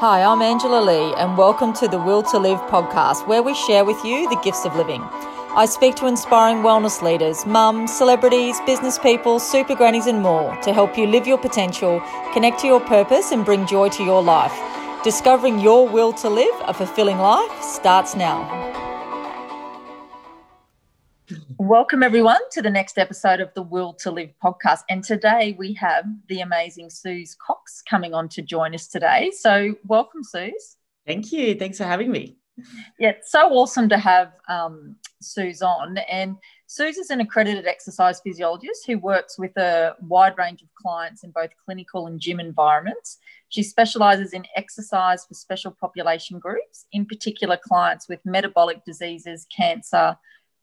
Hi, I'm Angela Lee, and welcome to the Will to Live podcast, where we share with you the gifts of living. I speak to inspiring wellness leaders, mums, celebrities, business people, super grannies, and more to help you live your potential, connect to your purpose, and bring joy to your life. Discovering your will to live a fulfilling life starts now. Welcome, everyone, to the next episode of the Will to Live podcast. And today we have the amazing Suze Cox coming on to join us today. So, welcome, Suze. Thank you. Thanks for having me. Yeah, it's so awesome to have um, Suze on. And Suze is an accredited exercise physiologist who works with a wide range of clients in both clinical and gym environments. She specializes in exercise for special population groups, in particular, clients with metabolic diseases, cancer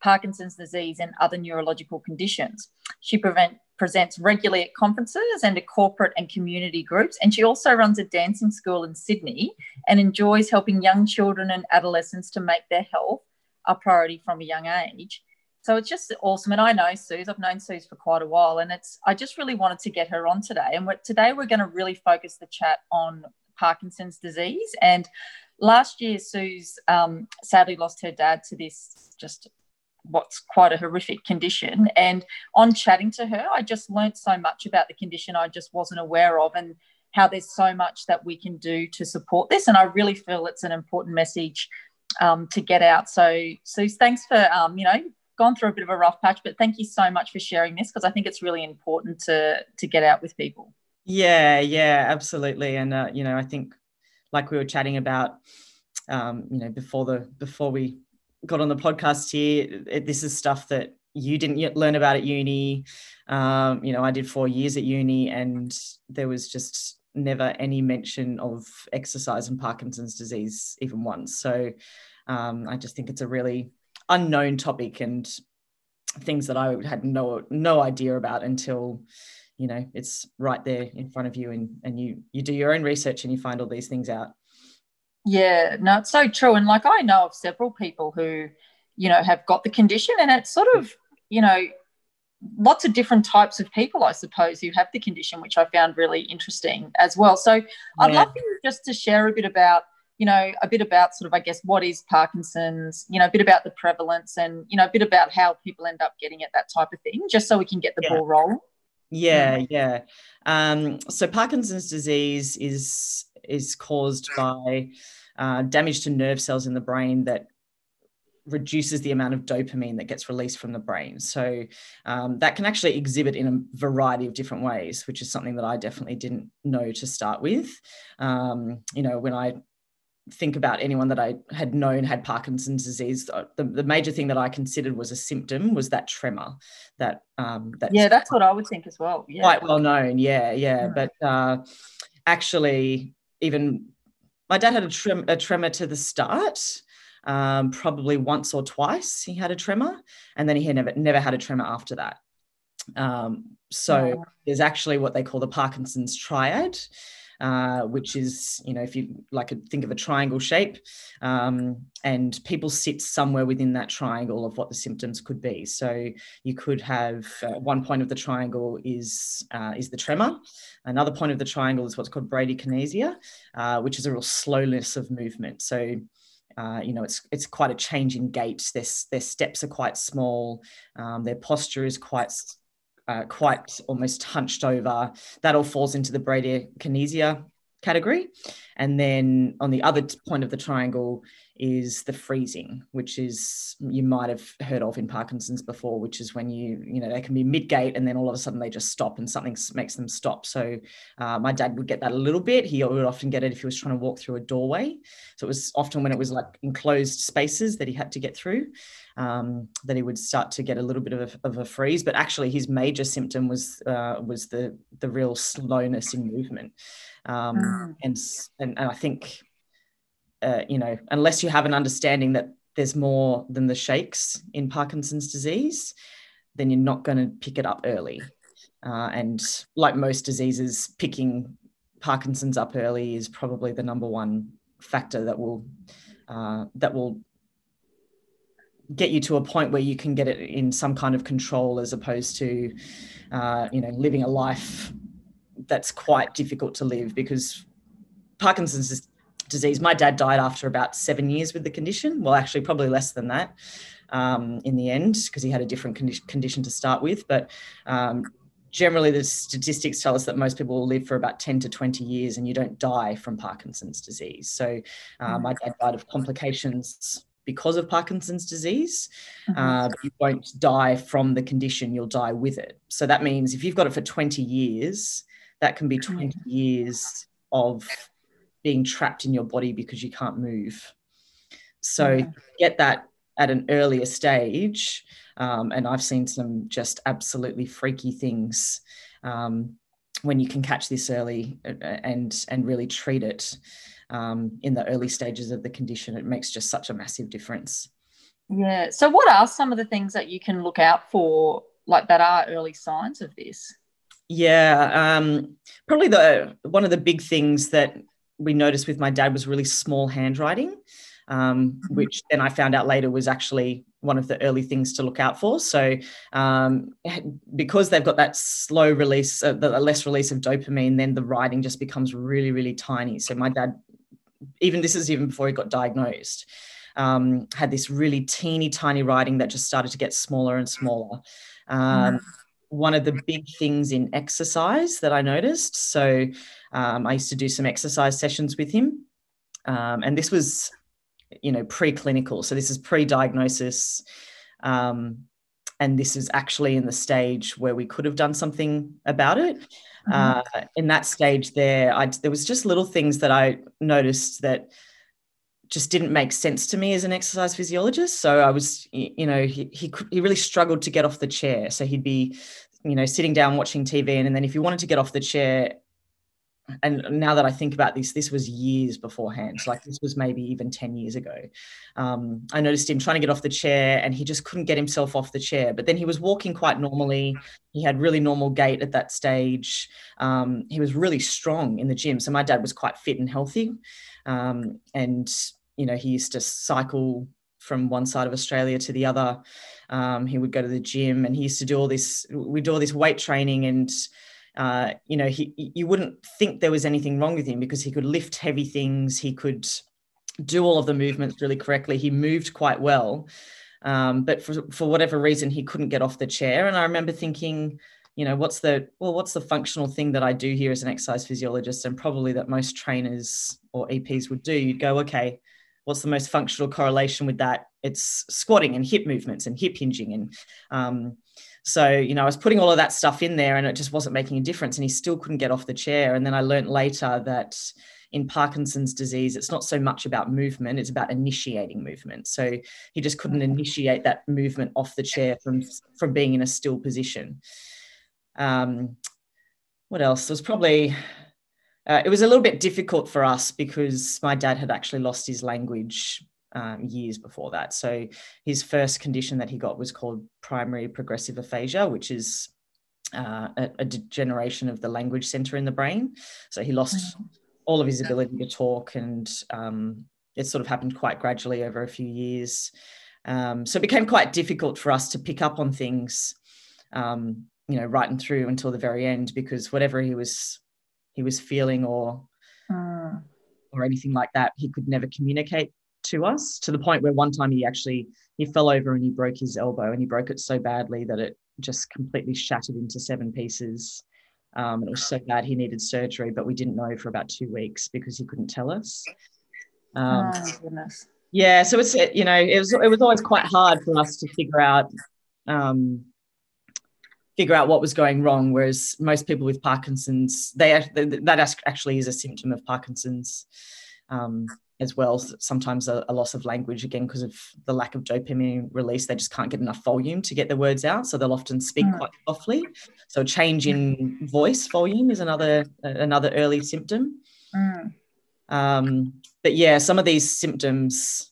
Parkinson's disease, and other neurological conditions. She prevent, presents regularly at conferences and at corporate and community groups. And she also runs a dancing school in Sydney and enjoys helping young children and adolescents to make their health a priority from a young age. So it's just awesome. And I know Suze, I've known Suze for quite a while. And it's I just really wanted to get her on today. And we're, today we're going to really focus the chat on Parkinson's disease. And last year, Suze um, sadly lost her dad to this just what's quite a horrific condition. And on chatting to her, I just learnt so much about the condition I just wasn't aware of and how there's so much that we can do to support this. And I really feel it's an important message um, to get out. So, Suze, thanks for, um, you know, gone through a bit of a rough patch, but thank you so much for sharing this because I think it's really important to to get out with people. Yeah, yeah, absolutely. And uh, you know, I think like we were chatting about, um, you know, before the before we got on the podcast here, it, this is stuff that you didn't yet learn about at uni. Um, you know, I did four years at uni, and there was just never any mention of exercise and Parkinson's disease even once. So um, I just think it's a really unknown topic and things that I had no no idea about until you know it's right there in front of you and and you you do your own research and you find all these things out. Yeah, no, it's so true. And like I know of several people who, you know, have got the condition, and it's sort of, you know, lots of different types of people, I suppose, who have the condition, which I found really interesting as well. So I'd love you just to share a bit about, you know, a bit about sort of, I guess, what is Parkinson's, you know, a bit about the prevalence and, you know, a bit about how people end up getting it, that type of thing, just so we can get the yeah. ball rolling. Yeah, yeah. Um, so Parkinson's disease is is caused by uh, damage to nerve cells in the brain that reduces the amount of dopamine that gets released from the brain. So um, that can actually exhibit in a variety of different ways, which is something that I definitely didn't know to start with. Um, you know, when I think about anyone that I had known had Parkinson's disease, the, the major thing that I considered was a symptom was that tremor. That um, that yeah, that's what I would think as well. Yeah. Quite well known, yeah, yeah. But uh, actually, even my dad had a, trem- a tremor to the start. Um, probably once or twice he had a tremor, and then he had never never had a tremor after that. Um, so yeah. there's actually what they call the Parkinson's triad, uh, which is, you know, if you like think of a triangle shape, um, and people sit somewhere within that triangle of what the symptoms could be. So you could have uh, one point of the triangle is uh, is the tremor, another point of the triangle is what's called bradykinesia, uh, which is a real slowness of movement. So uh, you know, it's it's quite a change in gait. Their, their steps are quite small. Um, their posture is quite uh, quite almost hunched over. That all falls into the bradykinesia category. And then on the other point of the triangle is the freezing, which is you might have heard of in Parkinson's before, which is when you, you know, they can be mid gait and then all of a sudden they just stop and something makes them stop. So uh, my dad would get that a little bit. He would often get it if he was trying to walk through a doorway. So it was often when it was like enclosed spaces that he had to get through. Um, that he would start to get a little bit of a, of a freeze, but actually his major symptom was uh, was the the real slowness in movement, um, mm. and, and and I think uh, you know, unless you have an understanding that there's more than the shakes in Parkinson's disease, then you're not going to pick it up early. Uh, and like most diseases, picking Parkinson's up early is probably the number one factor that will uh, that will get you to a point where you can get it in some kind of control, as opposed to uh, you know living a life that's quite difficult to live because Parkinson's disease. My dad died after about seven years with the condition. Well, actually, probably less than that um, in the end because he had a different condi- condition to start with. But um, generally, the statistics tell us that most people will live for about 10 to 20 years and you don't die from Parkinson's disease. So uh, my dad died of complications because of Parkinson's disease, mm-hmm. uh, you won't die from the condition, you'll die with it. So that means if you've got it for 20 years, that can be 20 years of being trapped in your body because you can't move. So yeah. get that at an earlier stage. Um, and I've seen some just absolutely freaky things um, when you can catch this early uh, and and really treat it um, in the early stages of the condition. It makes just such a massive difference. Yeah. So, what are some of the things that you can look out for, like that are early signs of this? Yeah, um, probably the one of the big things that we noticed with my dad was really small handwriting, um, mm-hmm. which then I found out later was actually one of the early things to look out for. So, um, because they've got that slow release, uh, the less release of dopamine, then the writing just becomes really, really tiny. So, my dad, even this is even before he got diagnosed, um, had this really teeny tiny writing that just started to get smaller and smaller. Um, mm-hmm one of the big things in exercise that I noticed. So um, I used to do some exercise sessions with him. Um, and this was, you know, preclinical. So this is pre-diagnosis. Um, and this is actually in the stage where we could have done something about it. Mm-hmm. Uh, in that stage there, I, there was just little things that I noticed that just didn't make sense to me as an exercise physiologist. So I was, you know, he, he, he really struggled to get off the chair. So he'd be, you know, sitting down watching TV. And, and then if he wanted to get off the chair, and now that I think about this, this was years beforehand. Like this was maybe even 10 years ago. Um, I noticed him trying to get off the chair and he just couldn't get himself off the chair. But then he was walking quite normally. He had really normal gait at that stage. Um, he was really strong in the gym. So my dad was quite fit and healthy. Um, and, you know, he used to cycle from one side of Australia to the other. Um, he would go to the gym and he used to do all this, we do all this weight training and, uh, you know, he, you wouldn't think there was anything wrong with him because he could lift heavy things. He could do all of the movements really correctly. He moved quite well. Um, but for, for whatever reason, he couldn't get off the chair. And I remember thinking, you know what's the well what's the functional thing that i do here as an exercise physiologist and probably that most trainers or eps would do you'd go okay what's the most functional correlation with that it's squatting and hip movements and hip hinging and um, so you know i was putting all of that stuff in there and it just wasn't making a difference and he still couldn't get off the chair and then i learned later that in Parkinson's disease, it's not so much about movement, it's about initiating movement. So he just couldn't initiate that movement off the chair from, from being in a still position. Um, what else? There was probably, uh, it was a little bit difficult for us because my dad had actually lost his language um, years before that. So his first condition that he got was called primary progressive aphasia, which is uh, a, a, degeneration of the language center in the brain. So he lost mm-hmm. all of his ability to talk, and um, it sort of happened quite gradually over a few years. Um, so it became quite difficult for us to pick up on things um, you know right and through until the very end because whatever he was he was feeling or mm. or anything like that he could never communicate to us to the point where one time he actually he fell over and he broke his elbow and he broke it so badly that it just completely shattered into seven pieces um, it was so bad he needed surgery but we didn't know for about two weeks because he couldn't tell us um, oh, goodness. yeah so it's you know it was it was always quite hard for us to figure out um, figure out what was going wrong. Whereas most people with Parkinson's, they that actually is a symptom of Parkinson's um, as well. Sometimes a, a, loss of language again because of the lack of dopamine release. They just can't get enough volume to get the words out, so they'll often speak mm. quite softly. So a change in voice volume is another another early symptom. Mm. Um, but yeah, some of these symptoms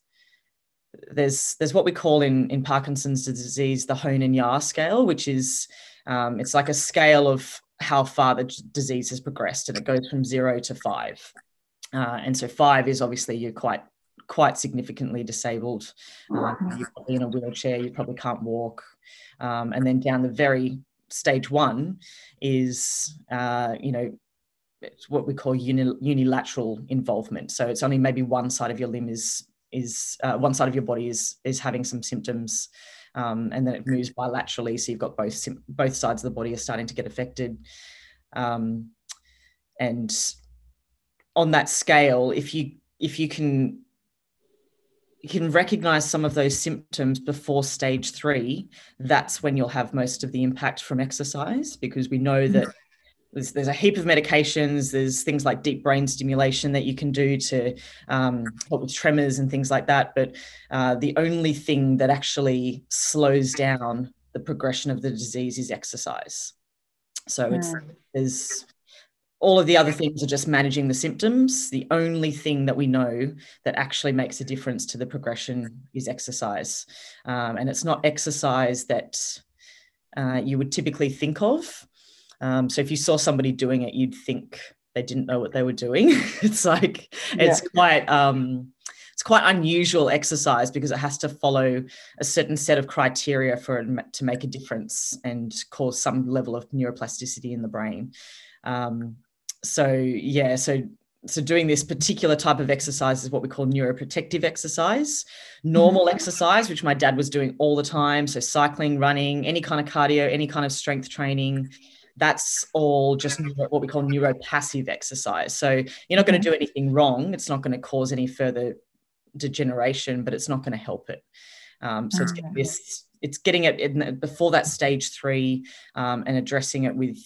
there's there's what we call in in Parkinson's disease the Hoehn and Yahr scale, which is um, it's like a scale of how far the disease has progressed, and it goes from zero to five. Uh, and so five is obviously you're quite quite significantly disabled. Uh, you're probably in a wheelchair. You probably can't walk. Um, and then down the very stage one is uh, you know it's what we call uni, unilateral involvement. So it's only maybe one side of your limb is is uh, one side of your body is is having some symptoms, um, and then it moves bilaterally. So you've got both both sides of the body are starting to get affected, um, and on that scale, if you if you can you can recognize some of those symptoms before stage three, that's when you'll have most of the impact from exercise because we know that there's, there's a heap of medications. There's things like deep brain stimulation that you can do to um, help with tremors and things like that. But uh, the only thing that actually slows down the progression of the disease is exercise. So it's hmm. there's all of the other things are just managing the symptoms. The only thing that we know that actually makes a difference to the progression is exercise. Um, and it's not exercise that uh, you would typically think of. Um, so if you saw somebody doing it, you'd think they didn't know what they were doing. it's like yeah. it's quite um, it's quite unusual exercise because it has to follow a certain set of criteria for it to make a difference and cause some level of neuroplasticity in the brain. Um, so yeah, so so doing this particular type of exercise is what we call neuroprotective exercise normal mm-hmm. exercise which my dad was doing all the time so cycling running any kind of cardio any kind of strength training that's all just what we call neuropassive exercise. So you're not going to do anything wrong. It's not going to cause any further degeneration, but it's not going to help it. Um, so it's getting mm-hmm. this, it's getting it in, before that stage three um, and addressing it with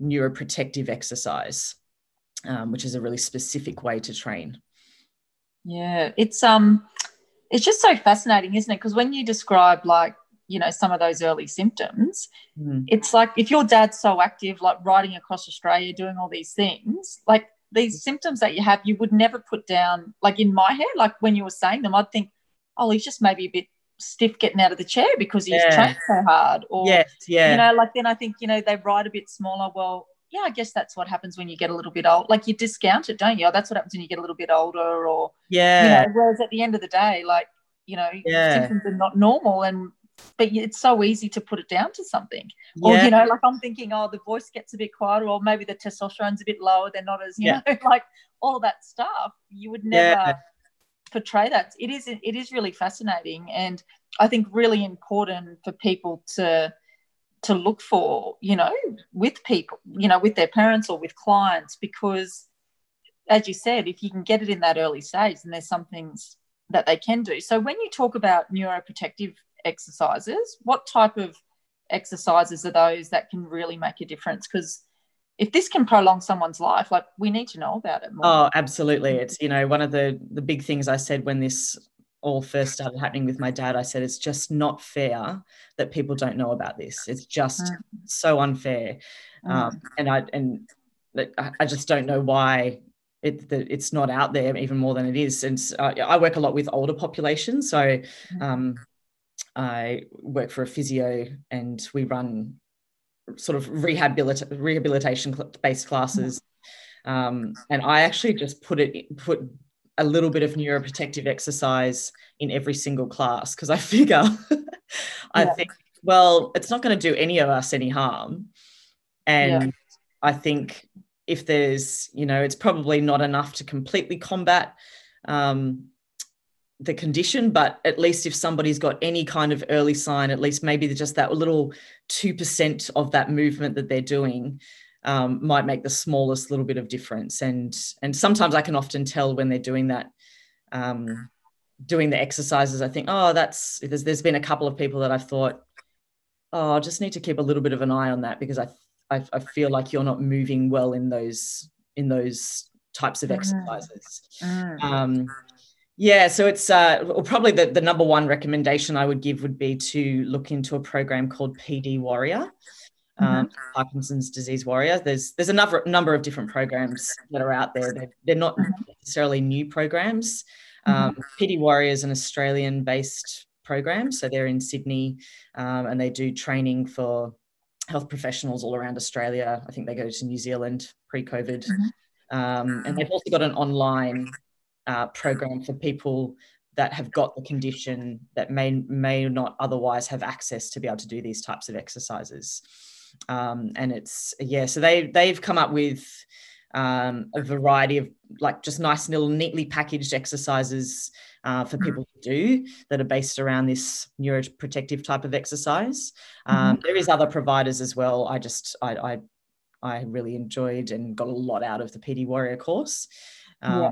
neuroprotective exercise, um, which is a really specific way to train. Yeah, it's um, it's just so fascinating, isn't it? Because when you describe like you know some of those early symptoms mm. it's like if your dad's so active like riding across australia doing all these things like these symptoms that you have you would never put down like in my head like when you were saying them i'd think oh he's just maybe a bit stiff getting out of the chair because he's yeah. trained so hard or yes, yeah you know like then i think you know they ride a bit smaller well yeah i guess that's what happens when you get a little bit old like you discount it don't you oh, that's what happens when you get a little bit older or yeah you know whereas at the end of the day like you know yeah. symptoms are not normal and but it's so easy to put it down to something. Yeah. Or, you know, like I'm thinking, oh, the voice gets a bit quieter, or maybe the testosterone's a bit lower. They're not as, you yeah. know, like all that stuff. You would never yeah. portray that. It is, it is really fascinating. And I think really important for people to, to look for, you know, with people, you know, with their parents or with clients, because as you said, if you can get it in that early stage, then there's some things that they can do. So when you talk about neuroprotective exercises. What type of exercises are those that can really make a difference? Because if this can prolong someone's life, like we need to know about it more. Oh, absolutely. It's, you know, one of the the big things I said when this all first started happening with my dad, I said it's just not fair that people don't know about this. It's just mm. so unfair. Mm. Um, and I and I just don't know why it, it's not out there even more than it is. And uh, I work a lot with older populations, so mm. um, I work for a physio and we run sort of rehabilita- rehabilitation based classes. Um, and I actually just put it put a little bit of neuroprotective exercise in every single class because I figure I yeah. think well it's not going to do any of us any harm and yeah. I think if there's you know it's probably not enough to completely combat um, the condition, but at least if somebody's got any kind of early sign, at least maybe just that little 2% of that movement that they're doing um, might make the smallest little bit of difference. And, and sometimes I can often tell when they're doing that, um, doing the exercises, I think, oh, that's, there's, there's been a couple of people that I've thought, oh, I just need to keep a little bit of an eye on that because I, I, I feel like you're not moving well in those, in those types of mm. exercises. Mm. Um, yeah, so it's uh, well, probably the, the number one recommendation I would give would be to look into a program called PD Warrior, um, mm-hmm. Parkinson's disease warrior. There's there's a number number of different programs that are out there. They're, they're not mm-hmm. necessarily new programs. Um, mm-hmm. PD Warrior is an Australian based program, so they're in Sydney um, and they do training for health professionals all around Australia. I think they go to New Zealand pre COVID. Mm-hmm. Um, and they've also got an online uh, program for people that have got the condition that may may not otherwise have access to be able to do these types of exercises. Um, and it's yeah, so they they've come up with um, a variety of like just nice little neatly packaged exercises uh, for people to do that are based around this neuroprotective type of exercise. Um, mm-hmm. there is other providers as well. I just I, I, I really enjoyed and got a lot out of the PD Warrior course. Um, yeah.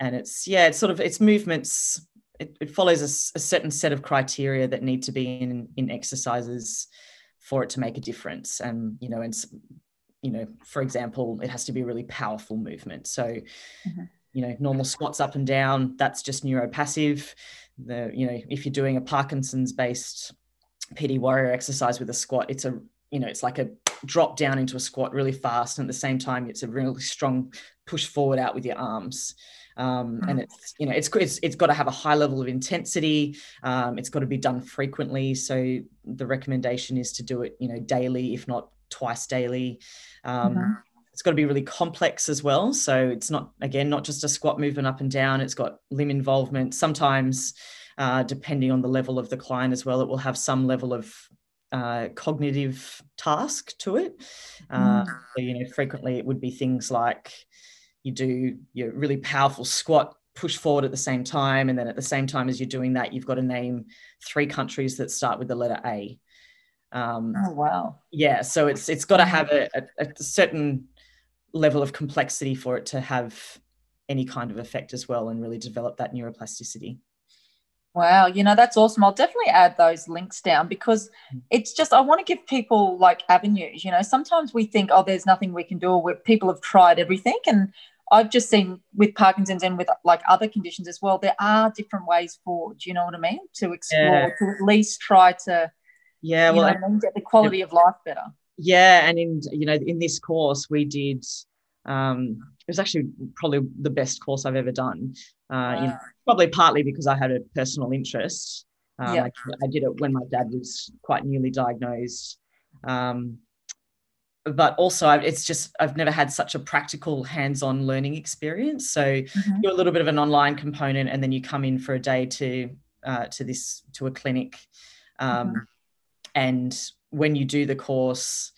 And it's yeah, it's sort of it's movements. It, it follows a, a, certain set of criteria that need to be in in exercises for it to make a difference. And you know, and you know, for example, it has to be a really powerful movement. So, mm-hmm. you know, normal squats up and down, that's just neuropassive. The, you know, if you're doing a Parkinson's based PD warrior exercise with a squat, it's a, you know, it's like a drop down into a squat really fast. And at the same time, it's a really strong push forward out with your arms. Um, mm-hmm. and it's you know it's it's, it's got to have a high level of intensity um, it's got to be done frequently so the recommendation is to do it you know daily if not twice daily. Um, mm-hmm. It's got to be really complex as well. So it's not, again, not just a squat movement up and down, it's got limb involvement. Sometimes, uh, depending on the level of the client as well, it will have some level of uh, cognitive task to it. Uh, mm. so, you know, frequently it would be things like you do your really powerful squat push forward at the same time and then at the same time as you're doing that you've got to name three countries that start with the letter a um, oh wow! Yeah, so it's it's got to have a, a, a, certain level of complexity for it to have any kind of effect as well, and really develop that neuroplasticity. Wow, you know that's awesome. I'll definitely add those links down because mm. it's just I want to give people like avenues. You know, sometimes we think, oh, there's nothing we can do, or people have tried everything, and I've just seen with Parkinson's and with like other conditions as well, there are different ways forward. Do you know what I mean? To explore, yeah. to at least try to yeah well know, and get the quality of life better yeah and in you know in this course we did um was actually probably the best course i've ever done uh wow. you know, probably partly because i had a personal interest um, yeah. I, I, did it when my dad was quite newly diagnosed um but also it's just i've never had such a practical hands-on learning experience so mm-hmm. do a little bit of an online component and then you come in for a day to uh, to this to a clinic um, mm-hmm and when you do the course,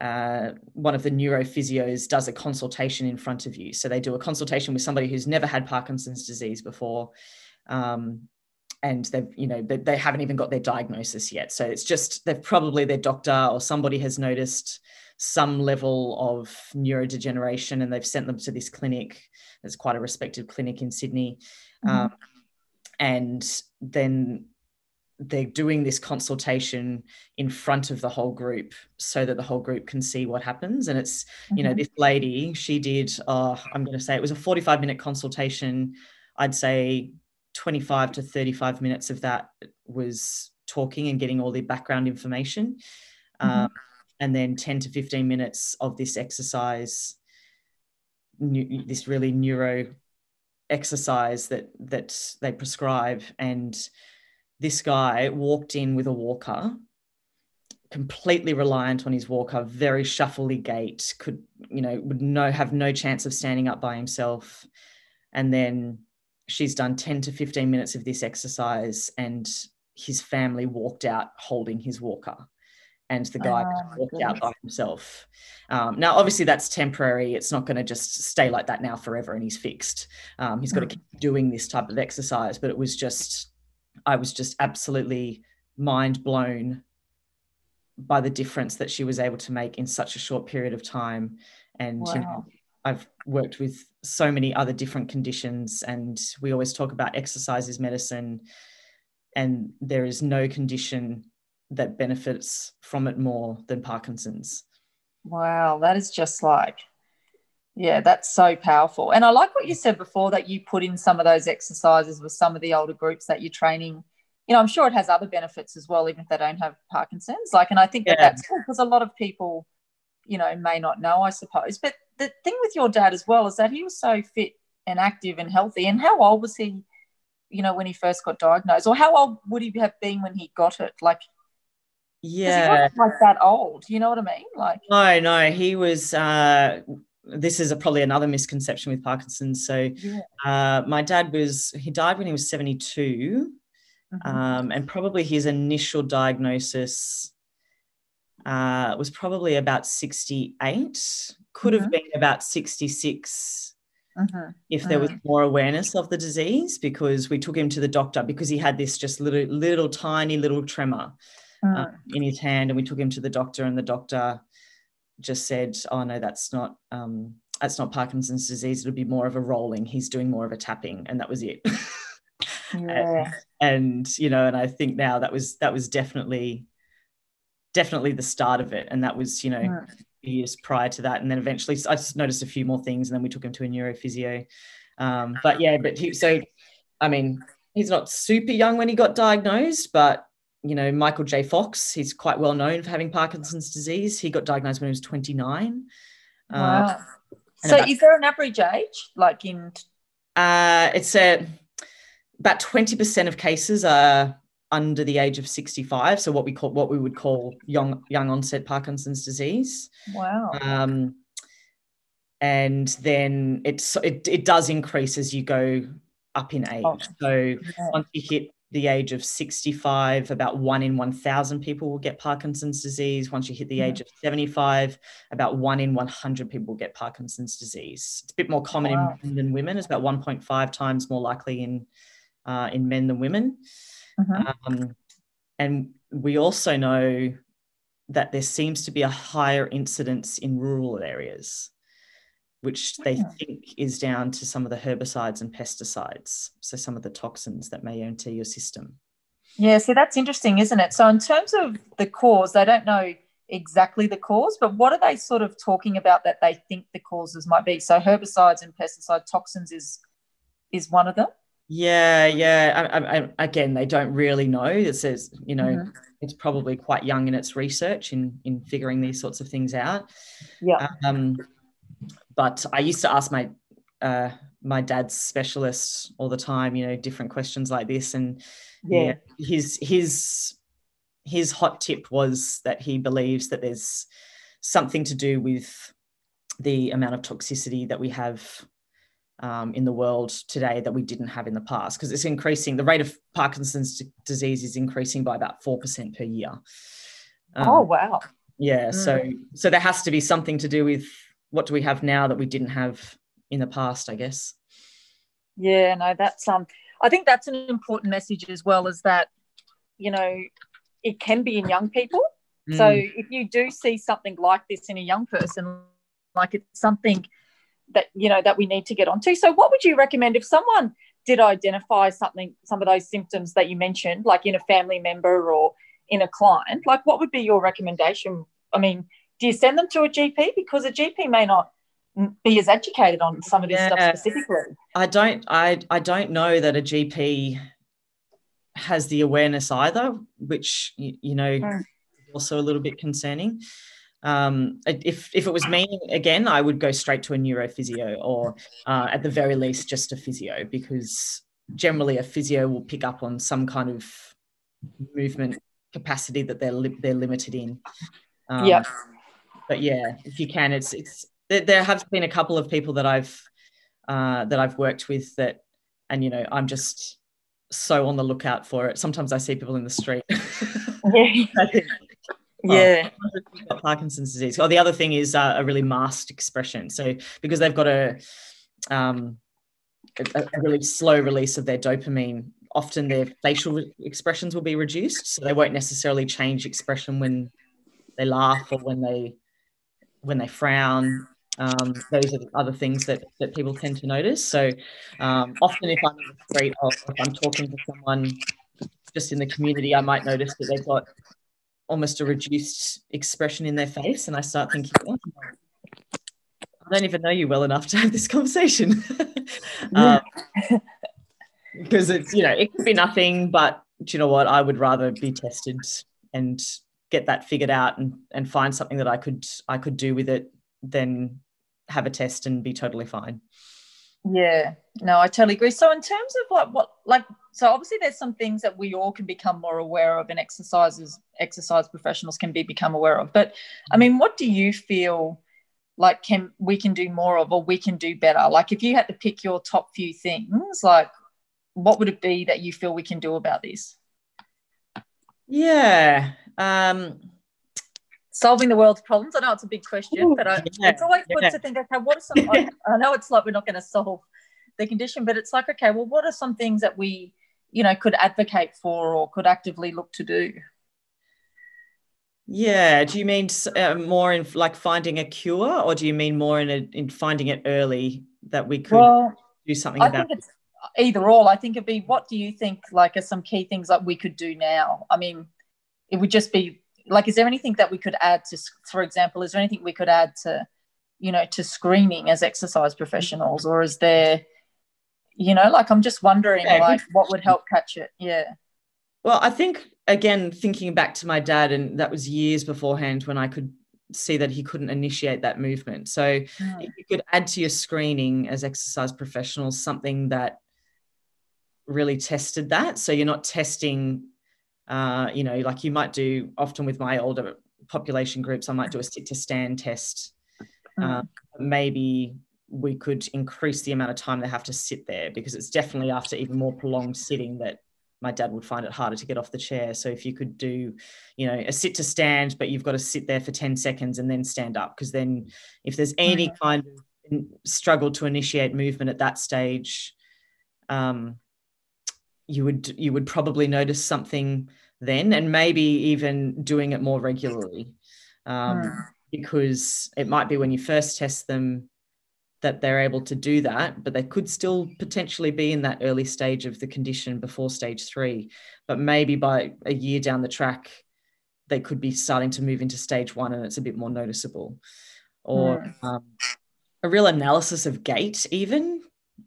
uh, one of the neurophysios does a consultation in front of you. So they do a consultation with somebody who's never had Parkinson's disease before. Um, and they've, you know, they, they, haven't even got their diagnosis yet. So it's just, they've probably their doctor or somebody has noticed some level of neurodegeneration and they've sent them to this clinic. It's quite a respected clinic in Sydney. Mm-hmm. Um, and then they're doing this consultation in front of the whole group so that the whole group can see what happens and it's mm-hmm. you know mm-hmm. this lady she did uh, i'm going to say it was a 45 minute consultation i'd say 25 to 35 minutes of that was talking and getting all the background information mm-hmm. um, and then 10 to 15 minutes of this exercise this really neuro exercise that that they prescribe and this guy walked in with a walker completely reliant on his walker very shuffly gait could you know would no have no chance of standing up by himself and then she's done 10 to 15 minutes of this exercise and his family walked out holding his walker and the guy oh, walked goodness. out by himself. Um, now, obviously, that's temporary. It's not going to just stay like that now forever, and he's fixed. Um, he's got to mm. keep doing this type of exercise. But it was just I was just absolutely mind blown by the difference that she was able to make in such a short period of time. And wow. you know, I've worked with so many other different conditions, and we always talk about exercise is medicine, and there is no condition that benefits from it more than Parkinson's. Wow, that is just like yeah, that's so powerful. And I like what you said before that you put in some of those exercises with some of the older groups that you're training. You know, I'm sure it has other benefits as well, even if they don't have Parkinson's. Like, and I think that that's cool because a lot of people, you know, may not know, I suppose. But the thing with your dad as well is that he was so fit and active and healthy. And how old was he, you know, when he first got diagnosed? Or how old would he have been when he got it? Like, yeah, like that old. You know what I mean? Like, no, no, he was. uh this is a, probably another misconception with Parkinson's. So, yeah. uh, my dad was he died when he was seventy two, mm mm-hmm. um, and probably his initial diagnosis uh, was probably about sixty eight. could have mm-hmm. been about 66 mm-hmm. if there was mm-hmm. more awareness of the disease because we took him to the doctor because he had this just little, little tiny little tremor mm. uh, in his hand. And we took him to the doctor, and the doctor just said, Oh, no, that's not. Um, that's not Parkinson's disease. It'll be more of a rolling. He's doing more of a tapping, and that was it. yeah. and, and you know, and I think now that was that was definitely definitely the start of it, and that was you know mm years prior to that. And then eventually I just noticed a few more things and then we took him to a neurophysio. Um, but yeah, but he, so, I mean, he's not super young when he got diagnosed, but you know, Michael J. Fox, he's quite well known for having Parkinson's disease. He got diagnosed when he was 29. Uh, wow. Uh, so about, is there an average age like in? Uh, it's a, about 20% of cases are under the age of 65 so what we call what we would call young young onset parkinson's disease wow um, and then it's it, it does increase as you go up in age oh, so yeah. once you hit the age of 65 about 1 in 1000 people will get parkinson's disease. Once you hit the age of 75 about 1 in 100 people will get parkinson's disease. It's a bit more common wow. in men than women. It's about 1.5 times more likely in uh, in men than women. Mm-hmm. Um, and we also know that there seems to be a higher incidence in rural areas, which they yeah. think is down to some of the herbicides and pesticides. So, some of the toxins that may enter your system. Yeah, see, that's interesting, isn't it? So, in terms of the cause, they don't know exactly the cause, but what are they sort of talking about that they think the causes might be? So, herbicides and pesticide toxins is is one of them. Yeah, yeah. I, I, again, they don't really know. It says, you know, mm-hmm. it's probably quite young in its research in in figuring these sorts of things out. Yeah. Um, but I used to ask my uh, my dad's specialist all the time, you know, different questions like this, and yeah, yeah his his his hot tip was that he believes that there's something to do with the amount of toxicity that we have um, in the world today that we didn't have in the past because it's increasing. The rate of Parkinson's disease is increasing by about four percent per year. Um, oh wow! Yeah, mm. so so there has to be something to do with what do we have now that we didn't have in the past, I guess. Yeah, no, that's um. I think that's an important message as well. Is that you know it can be in young people. Mm. So if you do see something like this in a young person, like it's something that you know that we need to get onto. So, what would you recommend if someone did identify something, some of those symptoms that you mentioned, like in a family member or in a client? Like, what would be your recommendation? I mean, do you send them to a GP because a GP may not be as educated on some of this yeah, stuff specifically? I don't. I I don't know that a GP has the awareness either, which you, you know. Mm. Also, a little bit concerning. Um, if if it was me again, I would go straight to a neurophysio or uh, at the very least just a physio because generally a physio will pick up on some kind of movement capacity that they're li- they're limited in. Um. But yeah, if you can, it's it's there, there have been a couple of people that I've uh, that I've worked with that, and you know, I'm just so on the lookout for it. Sometimes I see people in the street. yeah. Yeah. Oh, Parkinson's disease. Oh, the other thing is uh, a really masked expression. So because they've got a, um, a, a really slow release of their dopamine, often their facial expressions will be reduced. So they won't necessarily change expression when they laugh or when they when they frown. Um, those are the other things that, that people tend to notice. So um, often if I'm in the street or if I'm talking to someone just in the community, I might notice that they've got almost a reduced expression in their face, and I start thinking, oh, I don't even know you well enough to have this conversation. um, because it's you know it could be nothing, but do you know what? I would rather be tested and get that figured out and and find something that I could I could do with it than have a test and be totally fine. Yeah, no, I totally agree. So in terms of like what like so obviously there's some things that we all can become more aware of and exercises exercise professionals can be become aware of. But I mm. mean, what do you feel like can we can do more of or we can do better? Like if you had to pick your top few things, like what would it be that you feel we can do about this? Yeah. Um solving the world's problems. I know it's a big question, Ooh, but I, yeah, it's always good to think, okay, what are some? I, I know it's like we're not going to solve the condition, but it's like, okay, well, what are some things that we, you know, could advocate for or could actively look to do? Yeah. Do you mean uh, more in like finding a cure, or do you mean more in a, in finding it early that we could well, do something I about? Think it's either all. I think it'd be what do you think like are some key things that we could do now? I mean, it would just be like, is there anything that we could add to, for example, is there anything we could add to, you know, to screening as exercise professionals, or is there, you know, like I'm just wondering, yeah, like, what would help catch it? Yeah. Well, I think again, thinking back to my dad, and that was years beforehand when I could see that he couldn't initiate that movement. So mm. you could add to your screening as exercise professionals something that really tested that. So you're not testing, uh, you know, like you might do often with my older population groups, I might do a sit to stand test. Mm. Uh, maybe we could increase the amount of time they have to sit there because it's definitely after even more prolonged sitting that my dad would find it harder to get off the chair. So if you could do, you know, a sit to stand, but you've got to sit there for 10 seconds and then stand up, because then if there's any kind of struggle to initiate movement at that stage, um, you would you would probably notice something then, and maybe even doing it more regularly, um, mm. because it might be when you first test them that they're able to do that, but they could still potentially be in that early stage of the condition before stage three. But maybe by a year down the track, they could be starting to move into stage one and it's a bit more noticeable. Or mm. um, a real analysis of gait, even,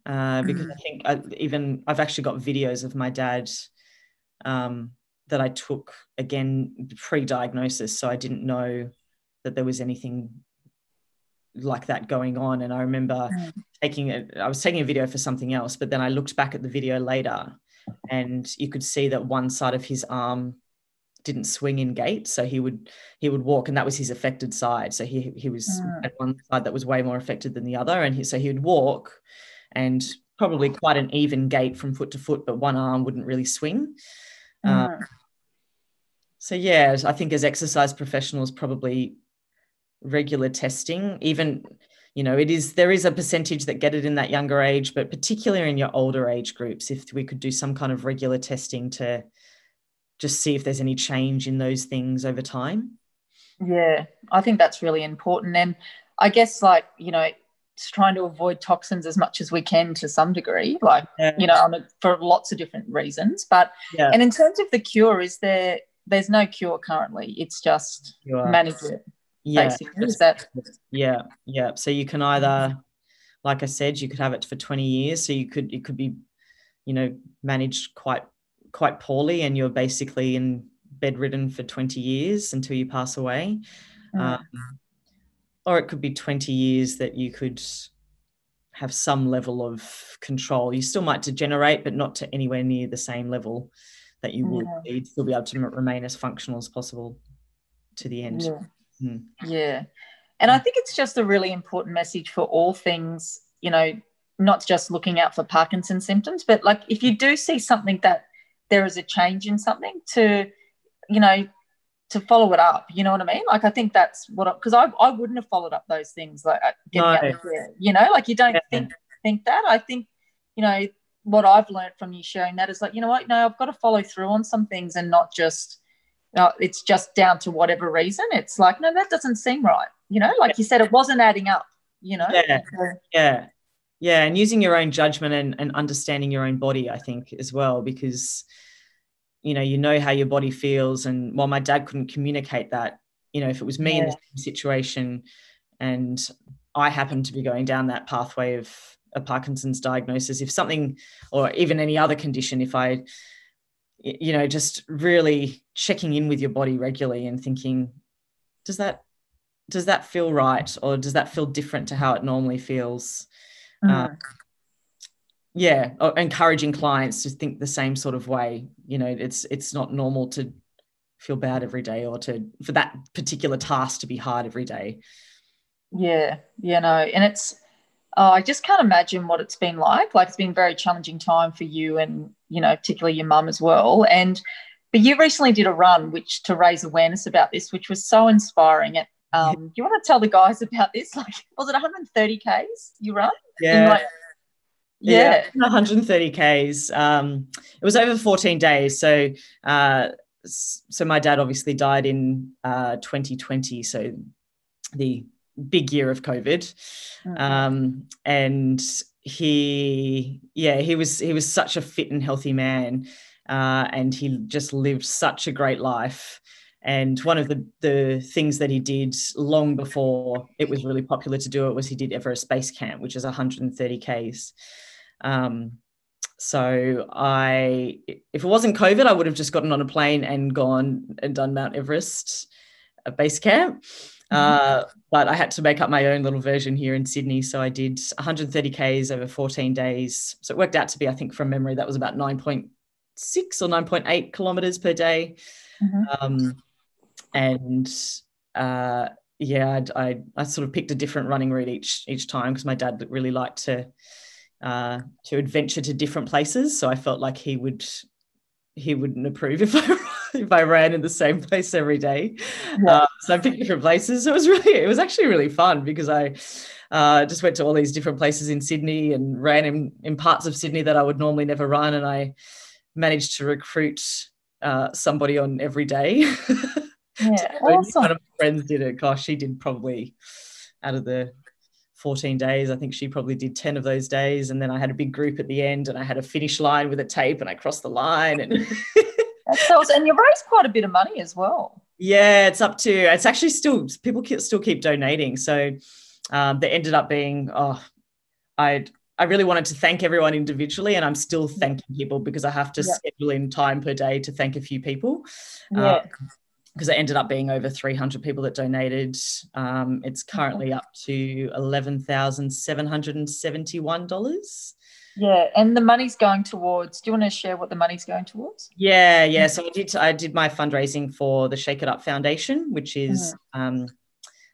uh, because mm. I think I, even I've actually got videos of my dad um, that I took again pre diagnosis. So I didn't know that there was anything like that going on. And I remember mm. taking it, I was taking a video for something else, but then I looked back at the video later and you could see that one side of his arm didn't swing in gait. So he would he would walk and that was his affected side. So he he was mm. at one side that was way more affected than the other. And he, so he would walk and probably quite an even gait from foot to foot, but one arm wouldn't really swing. Mm. Uh, so yeah, I think as exercise professionals, probably regular testing even you know it is there is a percentage that get it in that younger age but particularly in your older age groups if we could do some kind of regular testing to just see if there's any change in those things over time yeah i think that's really important and i guess like you know trying to avoid toxins as much as we can to some degree like yeah. you know a, for lots of different reasons. But yeah. and in terms of the cure is there there's no cure currently. It's just manage it yeah. is that yeah. Yeah. So you can either like i said you could have it for 20 years. So you could it could be you know managed quite quite poorly and you're basically in bedridden for 20 years until you pass away. Mm. um, or it could be 20 years that you could have some level of control you still might degenerate but not to anywhere near the same level that you would yeah. you'd still be able to remain as functional as possible to the end yeah. Mm. Yeah. And I think it's just a really important message for all things, you know, not just looking out for Parkinson's symptoms, but like if you do see something that there is a change in something to, you know, to follow it up. You know what I mean? Like I think that's what because I, I wouldn't have followed up those things like getting no. there. You know, like you don't yeah. think think that. I think, you know, what I've learned from you sharing that is like, you know what, no, I've got to follow through on some things and not just uh, it's just down to whatever reason. It's like, no, that doesn't seem right. You know, like you said, it wasn't adding up, you know? Yeah. yeah. Yeah. And using your own judgment and, and understanding your own body, I think, as well, because, you know, you know how your body feels. And while my dad couldn't communicate that, you know, if it was me yeah. in the same situation and I happened to be going down that pathway of a Parkinson's diagnosis, if something or even any other condition, if I you know just really checking in with your body regularly and thinking does that does that feel right or does that feel different to how it normally feels mm. uh, yeah encouraging clients to think the same sort of way you know it's it's not normal to feel bad every day or to for that particular task to be hard every day yeah yeah no and it's oh, i just can't imagine what it's been like like it's been a very challenging time for you and you know, particularly your mum as well. And but you recently did a run which to raise awareness about this, which was so inspiring. It um, do you want to tell the guys about this? Like, was it 130 k's you run? Yeah. Like, yeah. yeah. 130 k's. Um, it was over 14 days. So, uh, so my dad obviously died in uh, 2020. So the big year of COVID. Mm-hmm. Um, and he, yeah, he was, he was such a fit and healthy man. Uh, and he just lived such a great life. And one of the, the things that he did long before it was really popular to do it was he did Everest Base Camp, which is 130 Ks. Um, so I, if it wasn't COVID, I would have just gotten on a plane and gone and done Mount Everest base camp. Mm-hmm. Uh, but I had to make up my own little version here in Sydney. So I did 130 Ks over 14 days. So it worked out to be, I think from memory, that was about 9.6 or 9.8 kilometers per day. Mm-hmm. Um, and uh, yeah, I, I, I, sort of picked a different running route each each time because my dad really liked to uh, to adventure to different places. So I felt like he would he wouldn't approve if I if I ran in the same place every day. Yeah. Uh, so I picked different places. So it was really it was actually really fun because I uh, just went to all these different places in Sydney and ran in in parts of Sydney that I would normally never run, and I managed to recruit uh, somebody on every day. Yeah, awesome. One of my friends did it. Gosh, she did probably out of the 14 days. I think she probably did 10 of those days. And then I had a big group at the end and I had a finish line with a tape and I crossed the line. And That's awesome. And you raised quite a bit of money as well. Yeah, it's up to, it's actually still, people still keep donating. So um, they ended up being, oh, I I really wanted to thank everyone individually, and I'm still thanking people because I have to yeah. schedule in time per day to thank a few people. Yeah. Uh, because it ended up being over 300 people that donated. Um, it's currently up to $11,771. Yeah, and the money's going towards. Do you want to share what the money's going towards? Yeah, yeah. So I did. I did my fundraising for the Shake It Up Foundation, which is mm. um,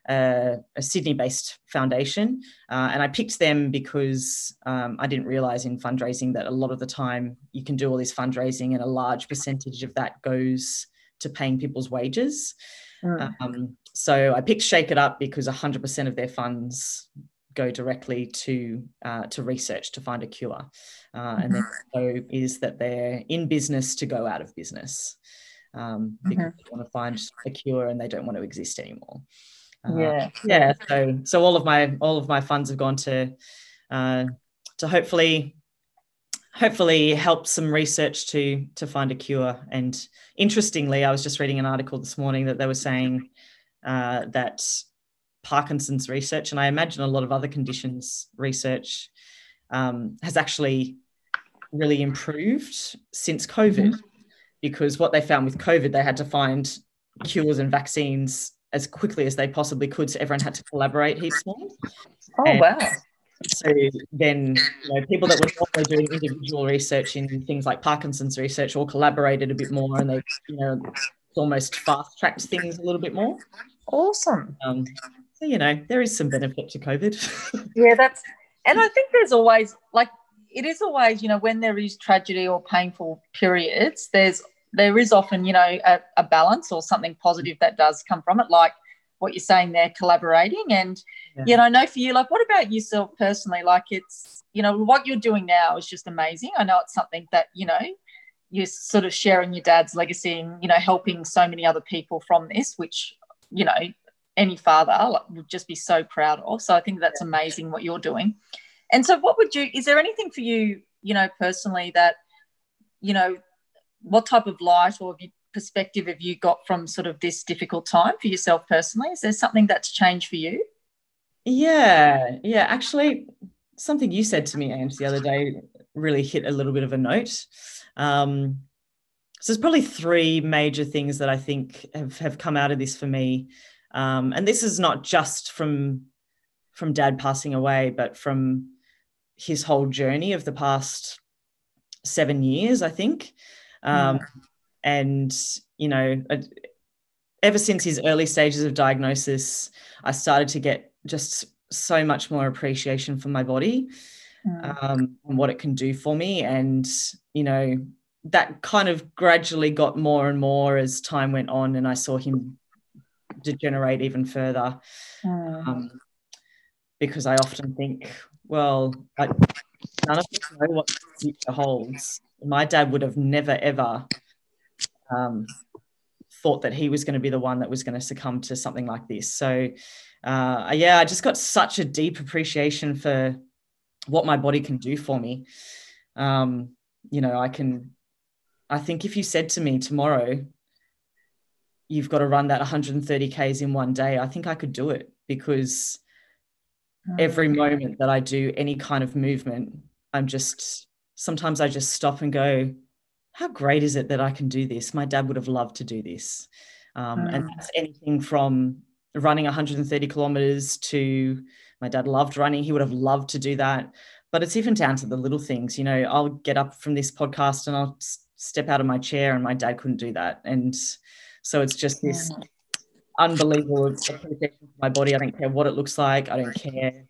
a, a Sydney-based foundation, uh, and I picked them because um, I didn't realize in fundraising that a lot of the time you can do all this fundraising, and a large percentage of that goes to paying people's wages. Mm. Um, so I picked Shake It Up because 100% of their funds go directly to uh, to research to find a cure, uh, and then mm-hmm. so is that they're in business to go out of business um, because mm-hmm. they want to find a cure and they don't want to exist anymore. Uh, yeah, yeah. So so all of my all of my funds have gone to uh, to hopefully hopefully help some research to to find a cure. And interestingly, I was just reading an article this morning that they were saying uh, that Parkinson's research, and I imagine a lot of other conditions research, um, has actually really improved since COVID. Mm-hmm. Because what they found with COVID, they had to find cures and vaccines as quickly as they possibly could. So everyone had to collaborate heaps more. Oh, and, wow so then you know, people that were normally doing individual research in things like Parkinson's research all collaborated a bit more and they, you know, almost fast tracked things a little bit more. Awesome. Um, so, you know, there is some benefit to COVID. yeah, that's, and I think there's always, like, it is always, you know, when there is tragedy or painful periods, there's, there is often, you know, a, a balance or something positive that does come from it. Like, what you're saying there, collaborating. And, yeah. you know, I know for you, like, what about yourself personally? Like, it's, you know, what you're doing now is just amazing. I know it's something that, you know, you're sort of sharing your dad's legacy and, you know, helping so many other people from this, which, you know, any father would just be so proud of. So I think that's amazing what you're doing. And so, what would you, is there anything for you, you know, personally that, you know, what type of light or have you perspective have you got from sort of this difficult time for yourself personally? Is there something that's changed for you? Yeah, yeah. Actually, something you said to me, Ames, the other day really hit a little bit of a note. Um, so there's probably three major things that I think have, have come out of this for me. Um, and this is not just from from dad passing away, but from his whole journey of the past seven years, I think. Um, mm and you know ever since his early stages of diagnosis i started to get just so much more appreciation for my body mm. um, and what it can do for me and you know that kind of gradually got more and more as time went on, and I saw him degenerate even further. Mm. Um, because I often think, well, I, none of us know what the future holds. My dad would have never ever um, thought that he was going to be the one that was going to succumb to something like this. So, uh, yeah, I just got such a deep appreciation for what my body can do for me. Um, you know, I can, I think if you said to me tomorrow, you've got to run that 130 Ks in one day, I think I could do it because every mm. moment that I do any kind of movement, I'm just, sometimes I just stop and go, how great is it that I can do this? My dad would have loved to do this. Um, mm. And that's anything from running 130 kilometers to my dad loved running. He would have loved to do that. But it's even down to the little things. You know, I'll get up from this podcast and I'll step out of my chair, and my dad couldn't do that. And so it's just this mm. unbelievable appreciation for my body. I don't care what it looks like. I don't care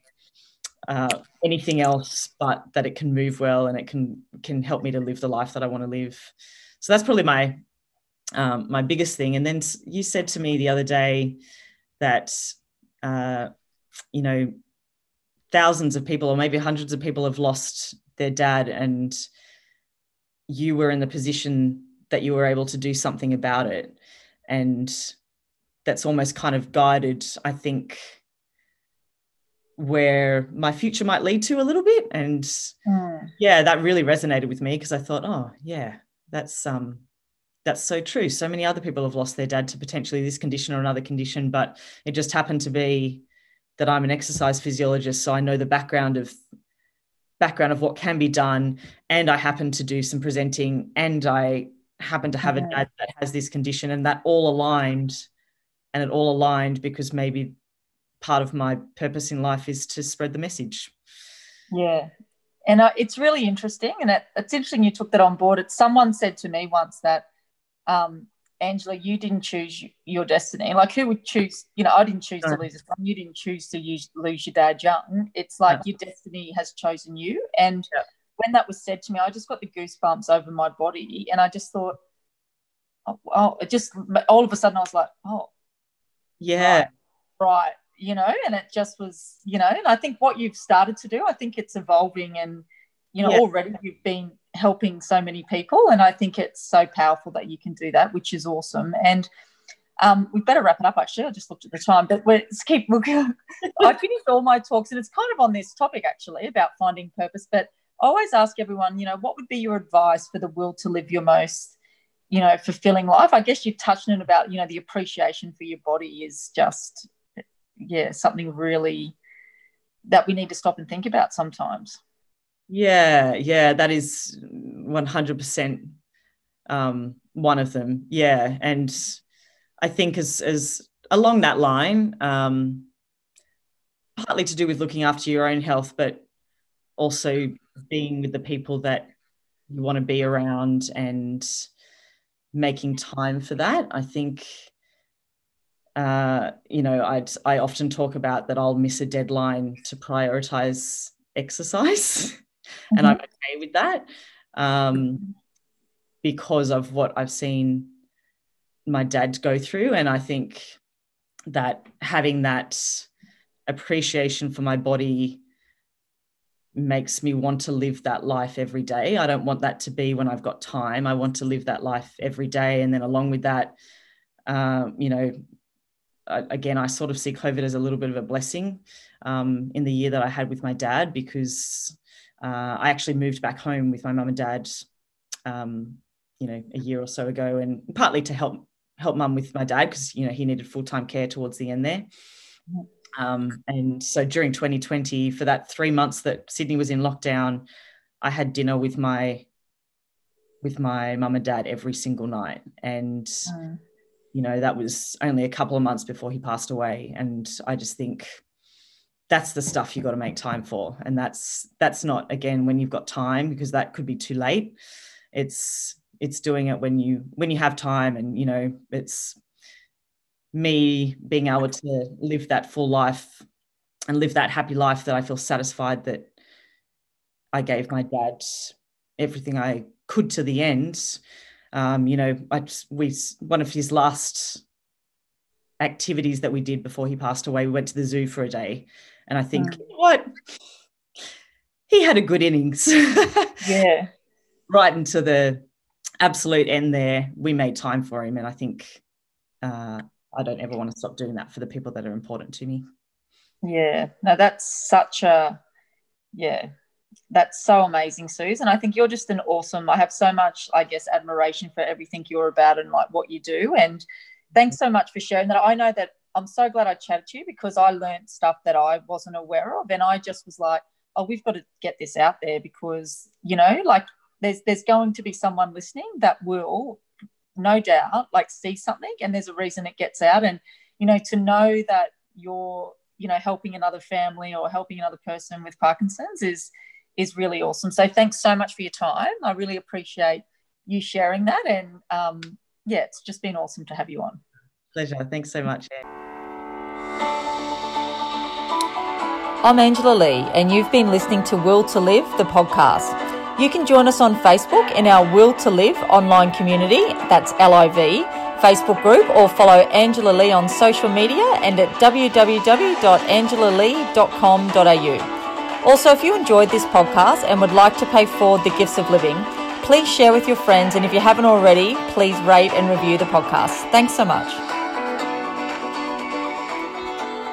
uh, anything else but that it can move well and it can can help me to live the life that I want to live. So that's probably my um, my biggest thing. And then you said to me the other day that uh, you know thousands of people or maybe hundreds of people have lost their dad and you were in the position that you were able to do something about it and that's almost kind of guided i think where my future might lead to a little bit and mm. yeah that really resonated with me because i thought oh yeah that's um that's so true so many other people have lost their dad to potentially this condition or another condition but it just happened to be that i'm an exercise physiologist so i know the background of background of what can be done and i happen to do some presenting and i happen to have yeah. a dad that has this condition and that all aligned and it all aligned because maybe part of my purpose in life is to spread the message. Yeah. And uh, it's really interesting. And it, it's interesting you took that on board. It, someone said to me once that, um, Angela, you didn't choose your destiny. Like, who would choose? You know, I didn't choose to lose his son. You didn't choose to use, lose your dad young. It's like your destiny has chosen you. And yeah. when that was said to me, I just got the goosebumps over my body. And I just thought, oh, oh it just all of a sudden I was like, oh, yeah, right, right you know, and it just was, you know, and I think what you've started to do, I think it's evolving and, you know, yeah. already you've been helping so many people. And I think it's so powerful that you can do that, which is awesome. And um, we better wrap it up actually. I just looked at the time, but we're, let's keep looking. I finished all my talks and it's kind of on this topic actually about finding purpose. But I always ask everyone, you know, what would be your advice for the will to live your most, you know, fulfilling life? I guess you've touched on about, you know, the appreciation for your body is just yeah something really that we need to stop and think about sometimes. Yeah yeah that is 100% um, one of them yeah. And i think as as along that line um, partly to do with looking after your own health but also being with the people that you want to be around and making time for that i think uh, you know, I'd, I often talk about that I'll miss a deadline to prioritize exercise, mm-hmm. and I'm mm-hmm. okay with that um, because of what I've seen my dad go through. And I think that having that appreciation for my body makes me want to live that life every day. I don't want that to be when I've got time. I want to live that life every day. And then along with that, um, you know, again, I sort of see COVID as a little bit of a blessing um, in the year that I had with my dad because uh, I actually moved back home with my mum and dad, um, you know, a year or so ago, and partly to help help mum with my dad because you know he needed full time care towards the end there. Um, and so during 2020, for that three months that Sydney was in lockdown, I had dinner with my with my mum and dad every single night, and. Mm you know that was only a couple of months before he passed away. And i just think that's the stuff you got to make time for. And that's that's not again when you've got time because that could be too late. It's it's doing it when you when you have time. And you know it's me being able to live that full life and live that happy life that i feel satisfied that i gave my dad everything i could to the end. Um, you know, I we one of his last activities that we did before he passed away, we went to the zoo for a day, and I think mm. what he had a good innings. yeah, right into the absolute end there. We made time for him, and I think uh, I don't ever want to stop doing that for the people that are important to me. Yeah, no, that's such a yeah that's so amazing, Susan. I think you're just an awesome. I have so much, I guess, admiration for everything you're about and like what you do. And thanks so much for sharing that. I know that I'm so glad I chatted to you because I learned stuff that I wasn't aware of, and I just was like, oh, we've got to get this out there because you know, like there's there's going to be someone listening that will, no doubt, like see something, and there's a reason it gets out, and you know, to know that you're you know helping another family or helping another person with Parkinson's is is really awesome. So thanks so much for your time. I really appreciate you sharing that. And um, yeah, it's just been awesome to have you on. Pleasure. Thanks so much. I'm Angela Lee, and you've been listening to Will to Live, the podcast. You can join us on Facebook in our Will to Live online community, that's LIV, Facebook group, or follow Angela Lee on social media and at www.angelalee.com.au. Also, if you enjoyed this podcast and would like to pay forward the gifts of living, please share with your friends. And if you haven't already, please rate and review the podcast. Thanks so much.